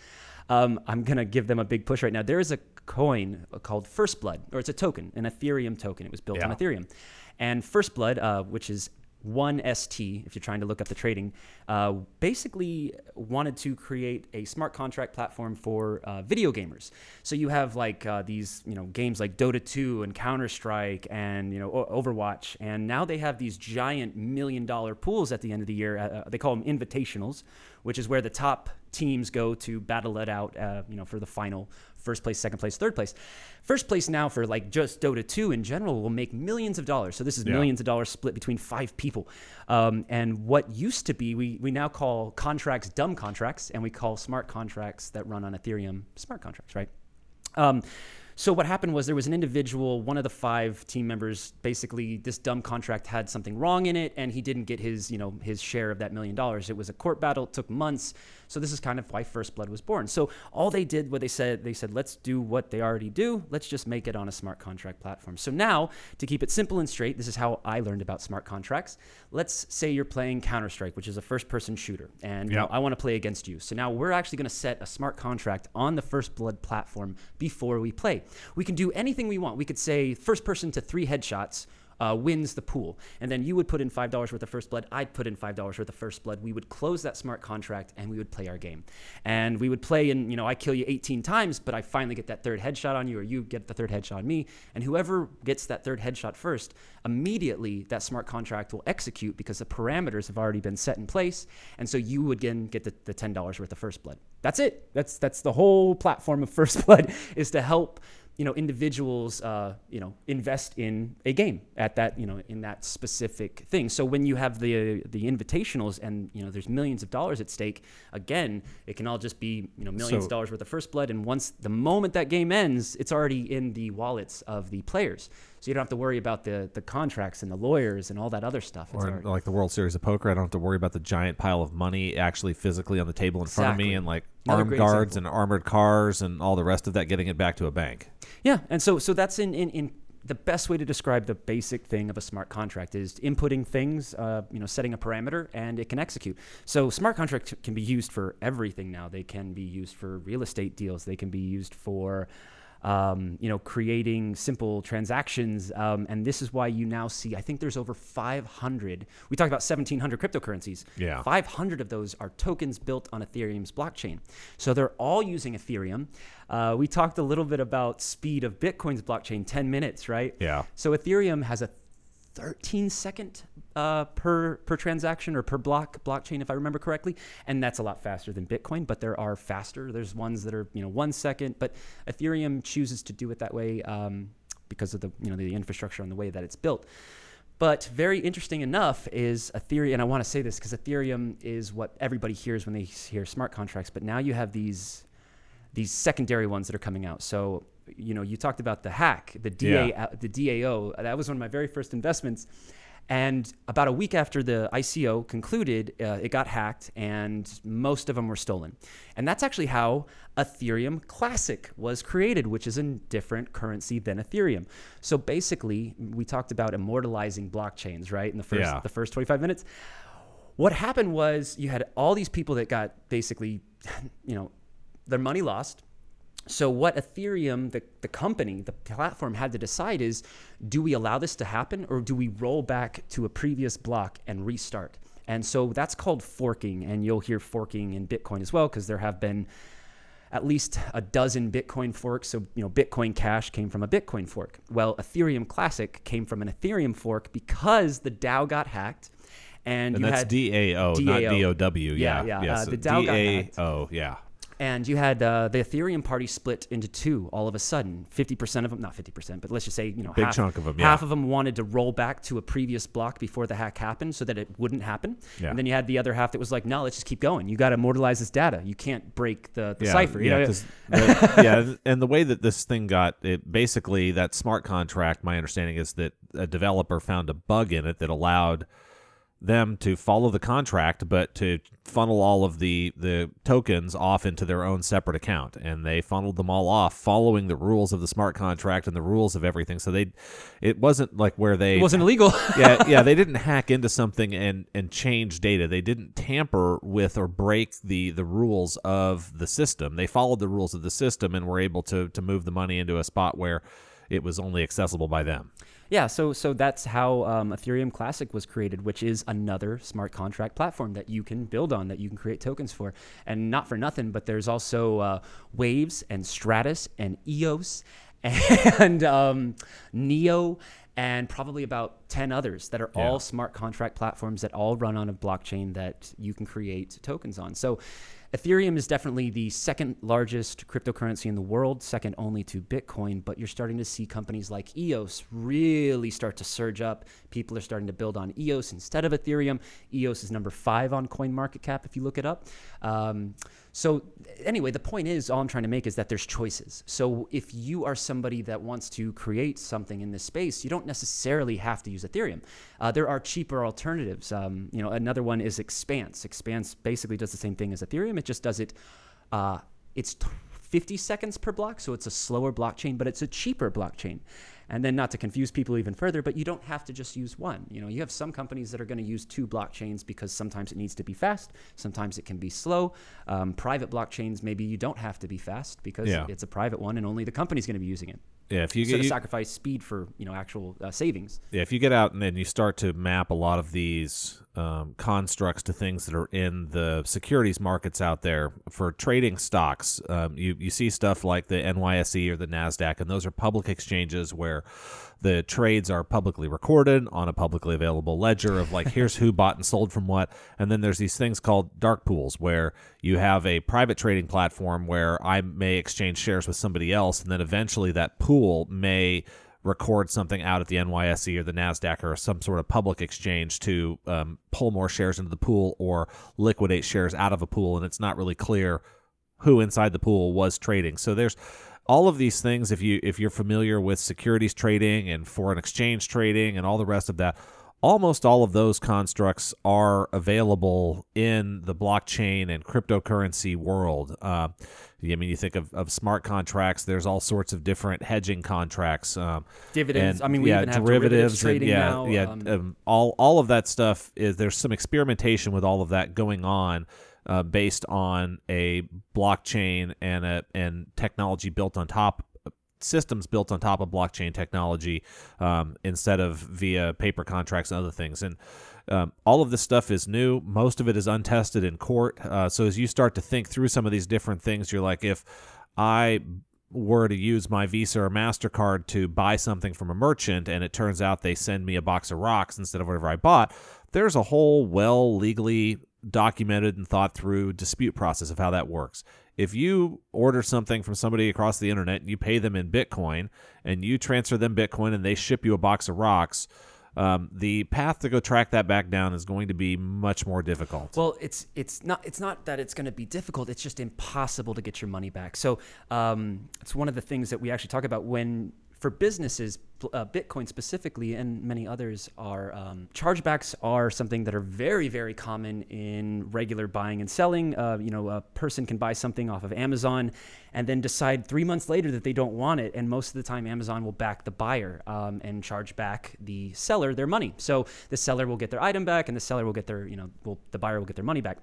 Um, I'm gonna give them a big push right now. There is a coin called First Blood, or it's a token, an Ethereum token. It was built on Ethereum, and First Blood, uh, which is one ST, if you're trying to look up the trading, uh, basically wanted to create a smart contract platform for uh, video gamers. So you have like uh, these, you know, games like Dota 2 and Counter Strike and you know O- Overwatch, and now they have these giant million dollar pools at the end of the year. Uh, they call them invitationals, which is where the top teams go to battle it out, uh, you know, for the final first place, second place, third place. First place now for like just Dota 2 in general will make millions of dollars. So this is Yeah. millions of dollars split between five people. Um, and what used to be, we, we now call contracts dumb contracts, and we call smart contracts that run on Ethereum smart contracts, right? Um, so what happened was there was an individual, one of the five team members, basically this dumb contract had something wrong in it, and he didn't get his, you know, his share of that million dollars. It was a court battle, it took months. So this is kind of why First Blood was born. So all they did, what they said, they said, let's do what they already do. Let's just make it on a smart contract platform. So now, to keep it simple and straight, this is how I learned about smart contracts. Let's say you're playing Counter Strike, which is a first-person shooter, and you know, I want to play against you. So now we're actually going to set a smart contract on the First Blood platform before we play. We can do anything we want. We could say first person to three headshots. Uh, wins the pool, and then you would put in five dollars worth of first blood. I'd put in five dollars worth of first blood. We would close that smart contract, and we would play our game. And we would play, and you know, I kill you 18 times, but I finally get that third headshot on you, or you get the third headshot on me. And whoever gets that third headshot first, immediately that smart contract will execute because the parameters have already been set in place. And so you would again get the, the $10 worth of first blood. That's it. That's that's the whole platform of *laughs* first blood is to help you know individuals uh, you know invest in a game at that you know in that specific thing. So when you have the the invitationals and you know there's millions of dollars at stake again it can all just be you know millions So- of dollars worth of first blood. And once the moment that game ends it's already in the wallets of the players so you don't have to worry about the the contracts and the lawyers and all that other stuff It's Or already- like the World Series of Poker, I don't have to worry about the giant pile of money actually physically on the table in front of me and like Another armed guards example. and armored cars and all the rest of that getting it back to a bank. Yeah, and so so that's in in, in the best way to describe the basic thing of a smart contract is inputting things, uh, you know, setting a parameter, and it can execute. So smart contracts can be used for everything now. They can be used for real estate deals. They can be used for um, you know, creating simple transactions. Um, and this is why you now see, I think there's over 500. We talked about 1,700 cryptocurrencies. Yeah. 500 of those are tokens built on Ethereum's blockchain. So they're all using Ethereum. Uh, we talked a little bit about speed of Bitcoin's blockchain, 10 minutes, right? Yeah. So Ethereum has a 13 second uh, per per transaction or per block blockchain, if I remember correctly, and that's a lot faster than Bitcoin. But there are faster. There's ones that are you know one second, but Ethereum chooses to do it that way um, because of the you know the infrastructure and the way that it's built. But very interesting enough is Ethereum, and I want to say this because Ethereum is what everybody hears when they hear smart contracts. But now you have these these secondary ones that are coming out. So you know, you talked about the hack, the DA, Yeah. the DAO. That was one of my very first investments. And about a week after the ICO concluded, uh, it got hacked, and most of them were stolen. And that's actually how Ethereum Classic was created, which is a different currency than Ethereum. So basically, we talked about immortalizing blockchains, right? In the first Yeah. the first 25 minutes. What happened was you had all these people that got basically, you know, their money lost. So what Ethereum, the, the company, the platform had to decide is, do we allow this to happen or do we roll back to a previous block and restart? And so that's called forking, and you'll hear forking in Bitcoin as well because there have been at least a dozen Bitcoin forks. So, you know, Bitcoin Cash came from a Bitcoin fork. Well, Ethereum Classic came from an Ethereum fork because the DAO got hacked. And, And you that's had, DAO, not DOW. Yeah, Yeah, yeah, uh, the DAO got hacked. DAO, yeah. And you had uh, the Ethereum party split into two all of a sudden. Fifty percent of them, not fifty percent, but let's just say you know Big half, chunk of 'em, half yeah. of them wanted to roll back to a previous block before the hack happened, so that it wouldn't happen. Yeah. And then you had the other half that was like, no, let's just keep going. You got to immortalize this data. You can't break the, the yeah, cipher. Yeah, the- yeah, and the way that this thing got it, basically that smart contract. My understanding is that a developer found a bug in it that allowed them to follow the contract, but to funnel all of the the tokens off into their own separate account, and they funneled them all off, following the rules of the smart contract and the rules of everything. So they, it wasn't like where they it wasn't illegal. *laughs* yeah, yeah, they didn't *laughs* hack into something and and change data. They didn't tamper with or break the the rules of the system. They followed the rules of the system and were able to to move the money into a spot where it was only accessible by them. Yeah, so so that's how um, Ethereum Classic was created, which is another smart contract platform that you can build on, that you can create tokens for, and not for nothing. But there's also uh, Waves and Stratis and EOS *laughs* and um, Neo and probably about 10 others that are Yeah. all smart contract platforms that all run on a blockchain that you can create tokens on. So Ethereum is definitely the second largest cryptocurrency in the world, second only to Bitcoin, but you're starting to see companies like EOS really start to surge up. People are starting to build on EOS instead of Ethereum. EOS is number five on CoinMarketCap if you look it up. Um, so, anyway, the point is, all I'm trying to make is that there's choices. So, if you are somebody that wants to create something in this space, you don't necessarily have to use Ethereum. Uh, there are cheaper alternatives. Um, you know, another one is Expanse. Expanse basically does the same thing as Ethereum. It just does it. Uh, it's 50 seconds per block, so it's a slower blockchain, but it's a cheaper blockchain. And then, not to confuse people even further, but you don't have to just use one. You know, you have some companies that are going to use two blockchains because sometimes it needs to be fast, sometimes it can be slow. Um, private blockchains, maybe you don't have to be fast because Yeah. it's a private one and only the company's going to be using it. Yeah, if you get you- sacrifice speed for you know actual uh, savings. Yeah, if you get out and then you start to map a lot of these um, constructs to things that are in the securities markets out there for trading stocks, um, you you see stuff like the NYSE or the Nasdaq, and those are public exchanges where the trades are publicly recorded on a publicly available ledger of like here's who bought and sold from what and then there's these things called dark pools where you have a private trading platform where i may exchange shares with somebody else and then eventually that pool may record something out at the NYSE or the NASDAQ or some sort of public exchange to um, pull more shares into the pool or liquidate shares out of a pool. And it's not really clear who inside the pool was trading. So there's all of these things if you if you're familiar with securities trading and foreign exchange trading and all the rest of that almost all of those constructs are available in the blockchain and cryptocurrency world. Uh, I mean, you think of, of smart contracts. There's all sorts of different hedging contracts, um, dividends. and, I mean, we yeah, even have derivatives, derivatives and, trading yeah, now. yeah. um, um, all all of that stuff is there's some experimentation with all of that going on. Uh, based on a blockchain and a and technology built on top systems built on top of blockchain technology um, instead of via paper contracts and other things. And um, all of this stuff is new. Most of it is untested in court. Uh, so as you start to think through some of these different things, you're like, if I were to use my Visa or MasterCard to buy something from a merchant and it turns out they send me a box of rocks instead of whatever I bought, there's a whole well legally documented and thought through dispute process of how that works. If you order something from somebody across the internet and you pay them in Bitcoin and you transfer them Bitcoin and they ship you a box of rocks, um, the path to go track that back down is going to be much more difficult. Well, it's it's not it's not that it's going to be difficult. It's just impossible to get your money back. So um, it's one of the things that we actually talk about when for businesses, uh, Bitcoin specifically, and many others are um, chargebacks are something that are very very common in regular buying and selling. Uh, you know, a person can buy something off of Amazon and then decide three months later that they don't want it, and most of the time Amazon will back the buyer um, and charge back the seller their money. So the seller will get their item back, and the seller will get their you know, will, the buyer will get their money back.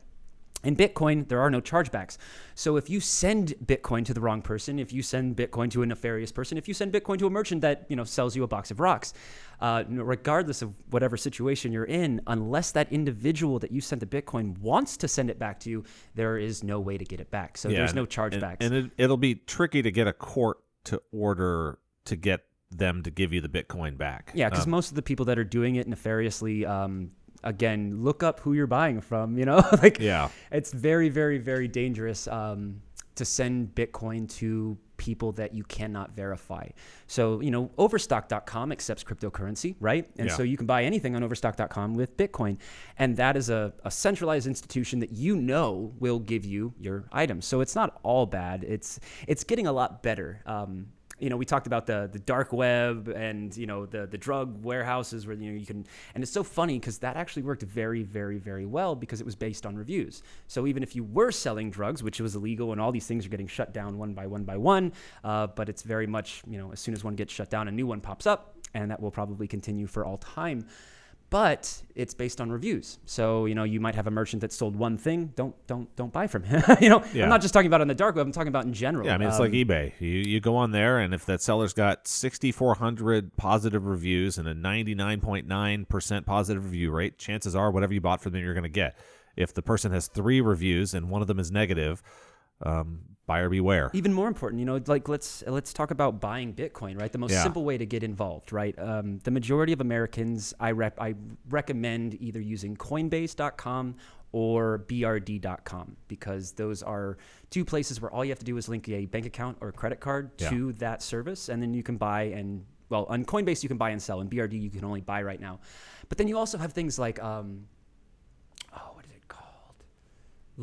In Bitcoin, there are no chargebacks. So if you send Bitcoin to the wrong person, if you send Bitcoin to a nefarious person, if you send Bitcoin to a merchant that you know sells you a box of rocks, uh, regardless of whatever situation you're in, unless that individual that you sent the Bitcoin wants to send it back to you, there is no way to get it back. So there's and- no and- chargebacks. And, it, it'll be tricky to get a court to order to get them to give you the Bitcoin back. Yeah, because Um, most of the people that are doing it nefariously, um, again, look up who you're buying from. You know, *laughs* like yeah. it's very, very, very dangerous um, to send Bitcoin to people that you cannot verify. So, you know, Overstock.com accepts cryptocurrency, right? And Yeah. so you can buy anything on Overstock.com with Bitcoin. And that is a, a centralized institution that you know will give you your items. So it's not all bad. It's it's getting a lot better. Um, you know, we talked about the the dark web and you know the the drug warehouses where you know you can, and it's so funny because that actually worked very, very, very well because it was based on reviews. So even if you were selling drugs, which was illegal, and all these things are getting shut down one by one by one, uh, but it's very much you know as soon as one gets shut down, a new one pops up, and that will probably continue for all time. But it's based on reviews. So you know you might have a merchant that sold one thing. Don't don't don't buy from *laughs* him. you know Yeah. I'm not just talking about on the dark web. I'm talking about in general. Yeah, I mean it's Um, like eBay. You you go on there, and if that seller's got 6,400 positive reviews and a 99.9 percent positive review rate, chances are whatever you bought from them, you're going to get. If the person has three reviews and one of them is negative, um, buyer beware. even more important you know like let's let's talk about buying bitcoin right the most Yeah. simple way to get involved right um, the majority of americans i rep i recommend either using coinbase.com or brd.com because those are two places where all you have to do is link a bank account or a credit card Yeah. to that service and then you can buy and well on coinbase you can buy and sell and brd you can only buy right now but then you also have things like um, oh what is it called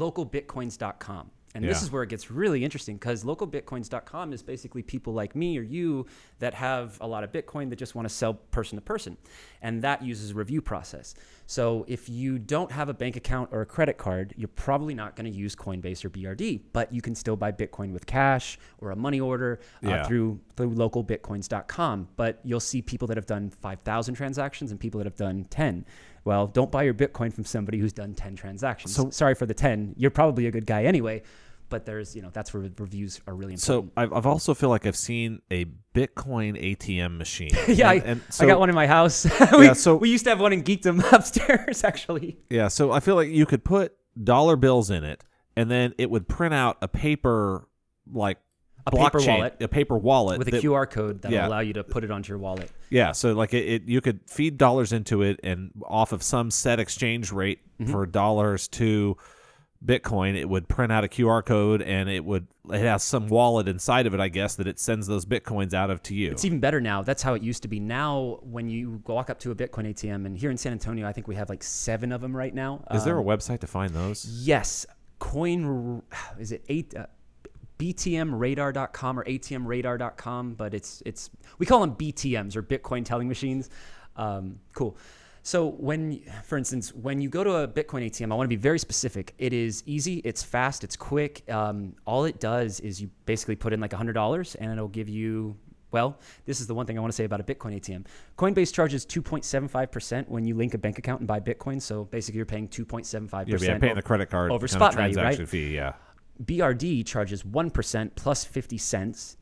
localbitcoins.com. And this is where it gets really interesting because localbitcoins.com is basically people like me or you that have a lot of Bitcoin that just want to sell person to person. And that uses a review process. So if you don't have a bank account or a credit card, you're probably not going to use Coinbase or BRD, but you can still buy Bitcoin with cash or a money order uh, Yeah. through, through localbitcoins.com. But you'll see people that have done 5,000 transactions and people that have done 10. Well, don't buy your Bitcoin from somebody who's done 10 transactions. So- Sorry for the 10. You're probably a good guy anyway, but there's, you know, that's where reviews are really So important. I've, I've also feel like I've seen a Bitcoin ATM machine. *laughs* yeah, And- I, and I got one in my house. *laughs* we, Yeah, so- we used to have one in Geekdom *laughs* upstairs, actually. Yeah, so I feel like you could put dollar bills in it, and then it would print out a paper like A paper wallet. a paper wallet with a that- QR code that'll yeah. allow you to put it onto your wallet. Yeah, so like it, it, you could feed dollars into it, and off of some set exchange rate Mm-hmm. for dollars to Bitcoin, it would print out a QR code, and it would it has some wallet inside of it, I guess, that it sends those bitcoins out of to you. It's even better now. That's how it used to be. Now, when you walk up to a Bitcoin ATM, and here in San Antonio, I think we have like seven of them right now. Is there a Um, website to find those? Yes, Coin. Is it eight? Uh, btmradar.com or atmradar.com, but it's it's we call them BTMs or Bitcoin teller machines. Um, cool. So when, for instance, when you go to a Bitcoin ATM, I want to be very specific. It is easy, it's fast, it's quick. Um, all it does is you basically put in like hundred dollars, and it'll give you. Well, this is the one thing I want to say about a Bitcoin ATM. Coinbase charges 2.75% when you link a bank account and buy Bitcoin. So basically, you're paying 2.75%. Yeah, yeah, paying the credit card over spot of value, right? transaction fee. Yeah, BRD charges 1% plus 50 cents.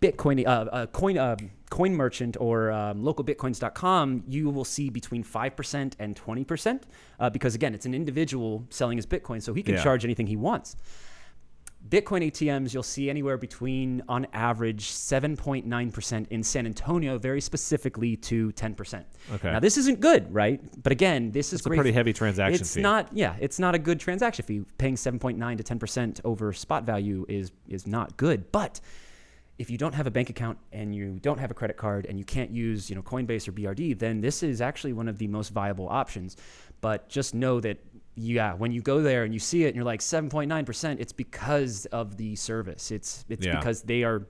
Bitcoin, uh, uh, coin, uh, coin merchant or um, localbitcoins.com, you will see between 5% and 20% uh, because, again, it's an individual selling his Bitcoin, so he can Yeah. charge anything he wants. Bitcoin ATMs, you'll see anywhere between, on average, 7.9% in San Antonio, very specifically to 10%. Okay. Now, this isn't good, right? But again, this is a pretty heavy transaction it's fee. not yeah it's not a good transaction fee paying 7.9 to 10% over spot value is is not good but if you don't have a bank account and you don't have a credit card and you can't use you know coinbase or brd then this is actually one of the most viable options but just know that yeah when you go there and you see it and you're like 7.9% it's because of the service it's it's Yeah. because they are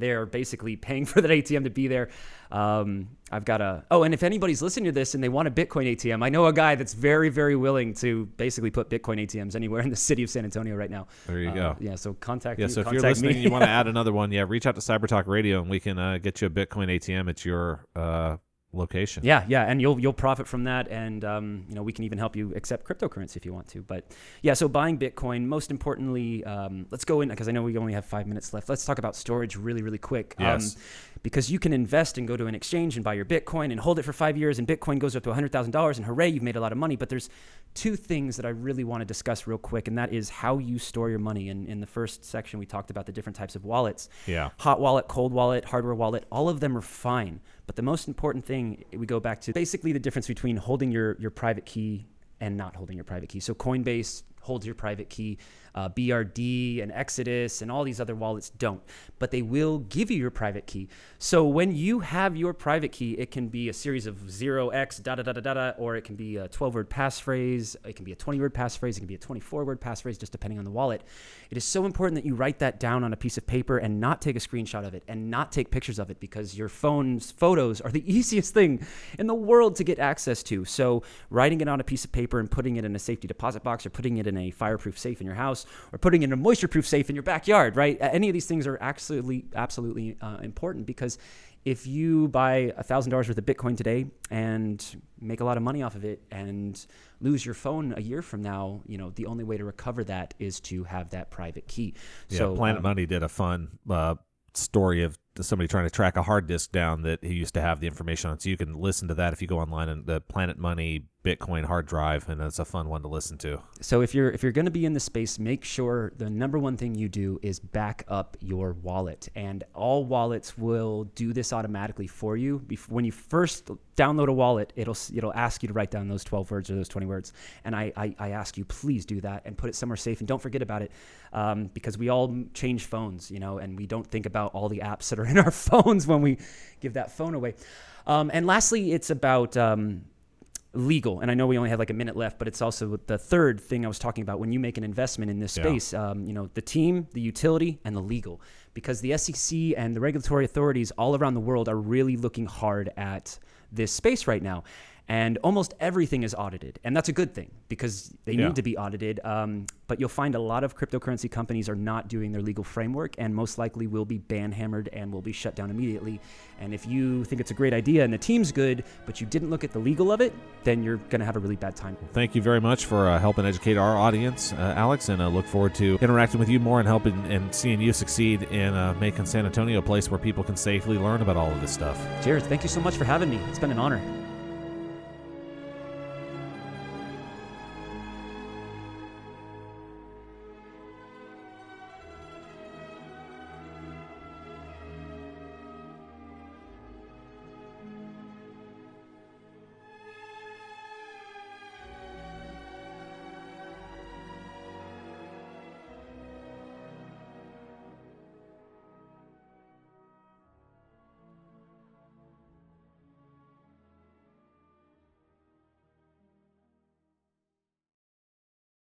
they're basically paying *laughs* for that ATM to be there. Um, I've got a oh, and if anybody's listening to this and they want a Bitcoin ATM, I know a guy that's very, very willing to basically put Bitcoin ATMs anywhere *laughs* in the city of San Antonio right now. There you Uh, go. Yeah, so contact. Yeah, me, so if you're listening and you want to *laughs* add another one, yeah, reach out to Cyber Talk Radio and we can uh, get you a Bitcoin ATM at your uh, location. Yeah, yeah, and you'll you'll profit from that, and um, you know we can even help you accept cryptocurrency if you want to. But yeah, so buying Bitcoin. Most importantly, um, let's go in because I know we only have five minutes left. Let's talk about storage really, really quick. Yes. Um, because you can invest and go to an exchange and buy your Bitcoin and hold it for five years, and Bitcoin goes up to hundred thousand dollars, and hooray, you've made a lot of money. But there's two things that I really want to discuss real quick, and that is how you store your money. And in the first section, we talked about the different types of wallets Yeah. hot wallet, cold wallet, hardware wallet, all of them are fine. But the most important thing we go back to basically the difference between holding your, your private key and not holding your private key. So Coinbase holds your private key, uh, BRD and Exodus and all these other wallets don't, but they will give you your private key. So when you have your private key, it can be a series of 0x da da da da da, da or it can be a 12 word passphrase, it can be a 20 word passphrase, it can be a 24 word passphrase, just depending on the wallet. It is so important that you write that down on a piece of paper and not take a screenshot of it and not take pictures of it because your phone's photos are the *laughs* easiest thing in the world to get access to. So writing it on a piece of paper and putting it in a safety deposit box or putting it in a fireproof safe in your house or putting in a moisture proof safe in your backyard, right? Any of these things are absolutely, absolutely uh, important because if you buy a thousand dollars worth of Bitcoin today and make a lot of money off of it and lose your phone a year from now, you know, the only way to recover that is to have that private key. Yeah, so Planet um, Money did a fun uh, story of somebody trying to track a hard disk down that he used to have the information on. So you can listen to that if you go online and the Planet Money Bitcoin hard drive, and it's a fun one to listen to. So if you're if you're going to be in the space, make sure the number one thing you do is back up your wallet, and all wallets will do this automatically for you. When you first download a wallet, it'll it'll ask you to write down those 12 words or those 20 words, and I I, I ask you please do that and put it somewhere safe and don't forget about it, um, because we all change phones, you know, and we don't think about all the apps that are *laughs* in our phones when we give that phone away. Um, and lastly, it's about um, legal and i know we only have like a minute left but it's also the third thing i was talking about when you make an investment in this Yeah. space um, you know the team the utility and the legal because the sec and the regulatory authorities all around the world are really looking hard at this space right now and almost everything is audited and that's a good thing because they Yeah. need to be audited um, but you'll find a lot of cryptocurrency companies are not doing their legal framework and most likely will be banhammered and will be shut down immediately. And if you think it's a great idea and the team's good but you didn't look at the legal of it then you're going to have a really bad time. Thank you very much for uh, helping educate our audience, uh, Alex, and I look forward to interacting with you more and helping and seeing you succeed in uh, making San Antonio a place where people can safely learn about all of this stuff. cheers. Thank you so much for having me. It's been an honor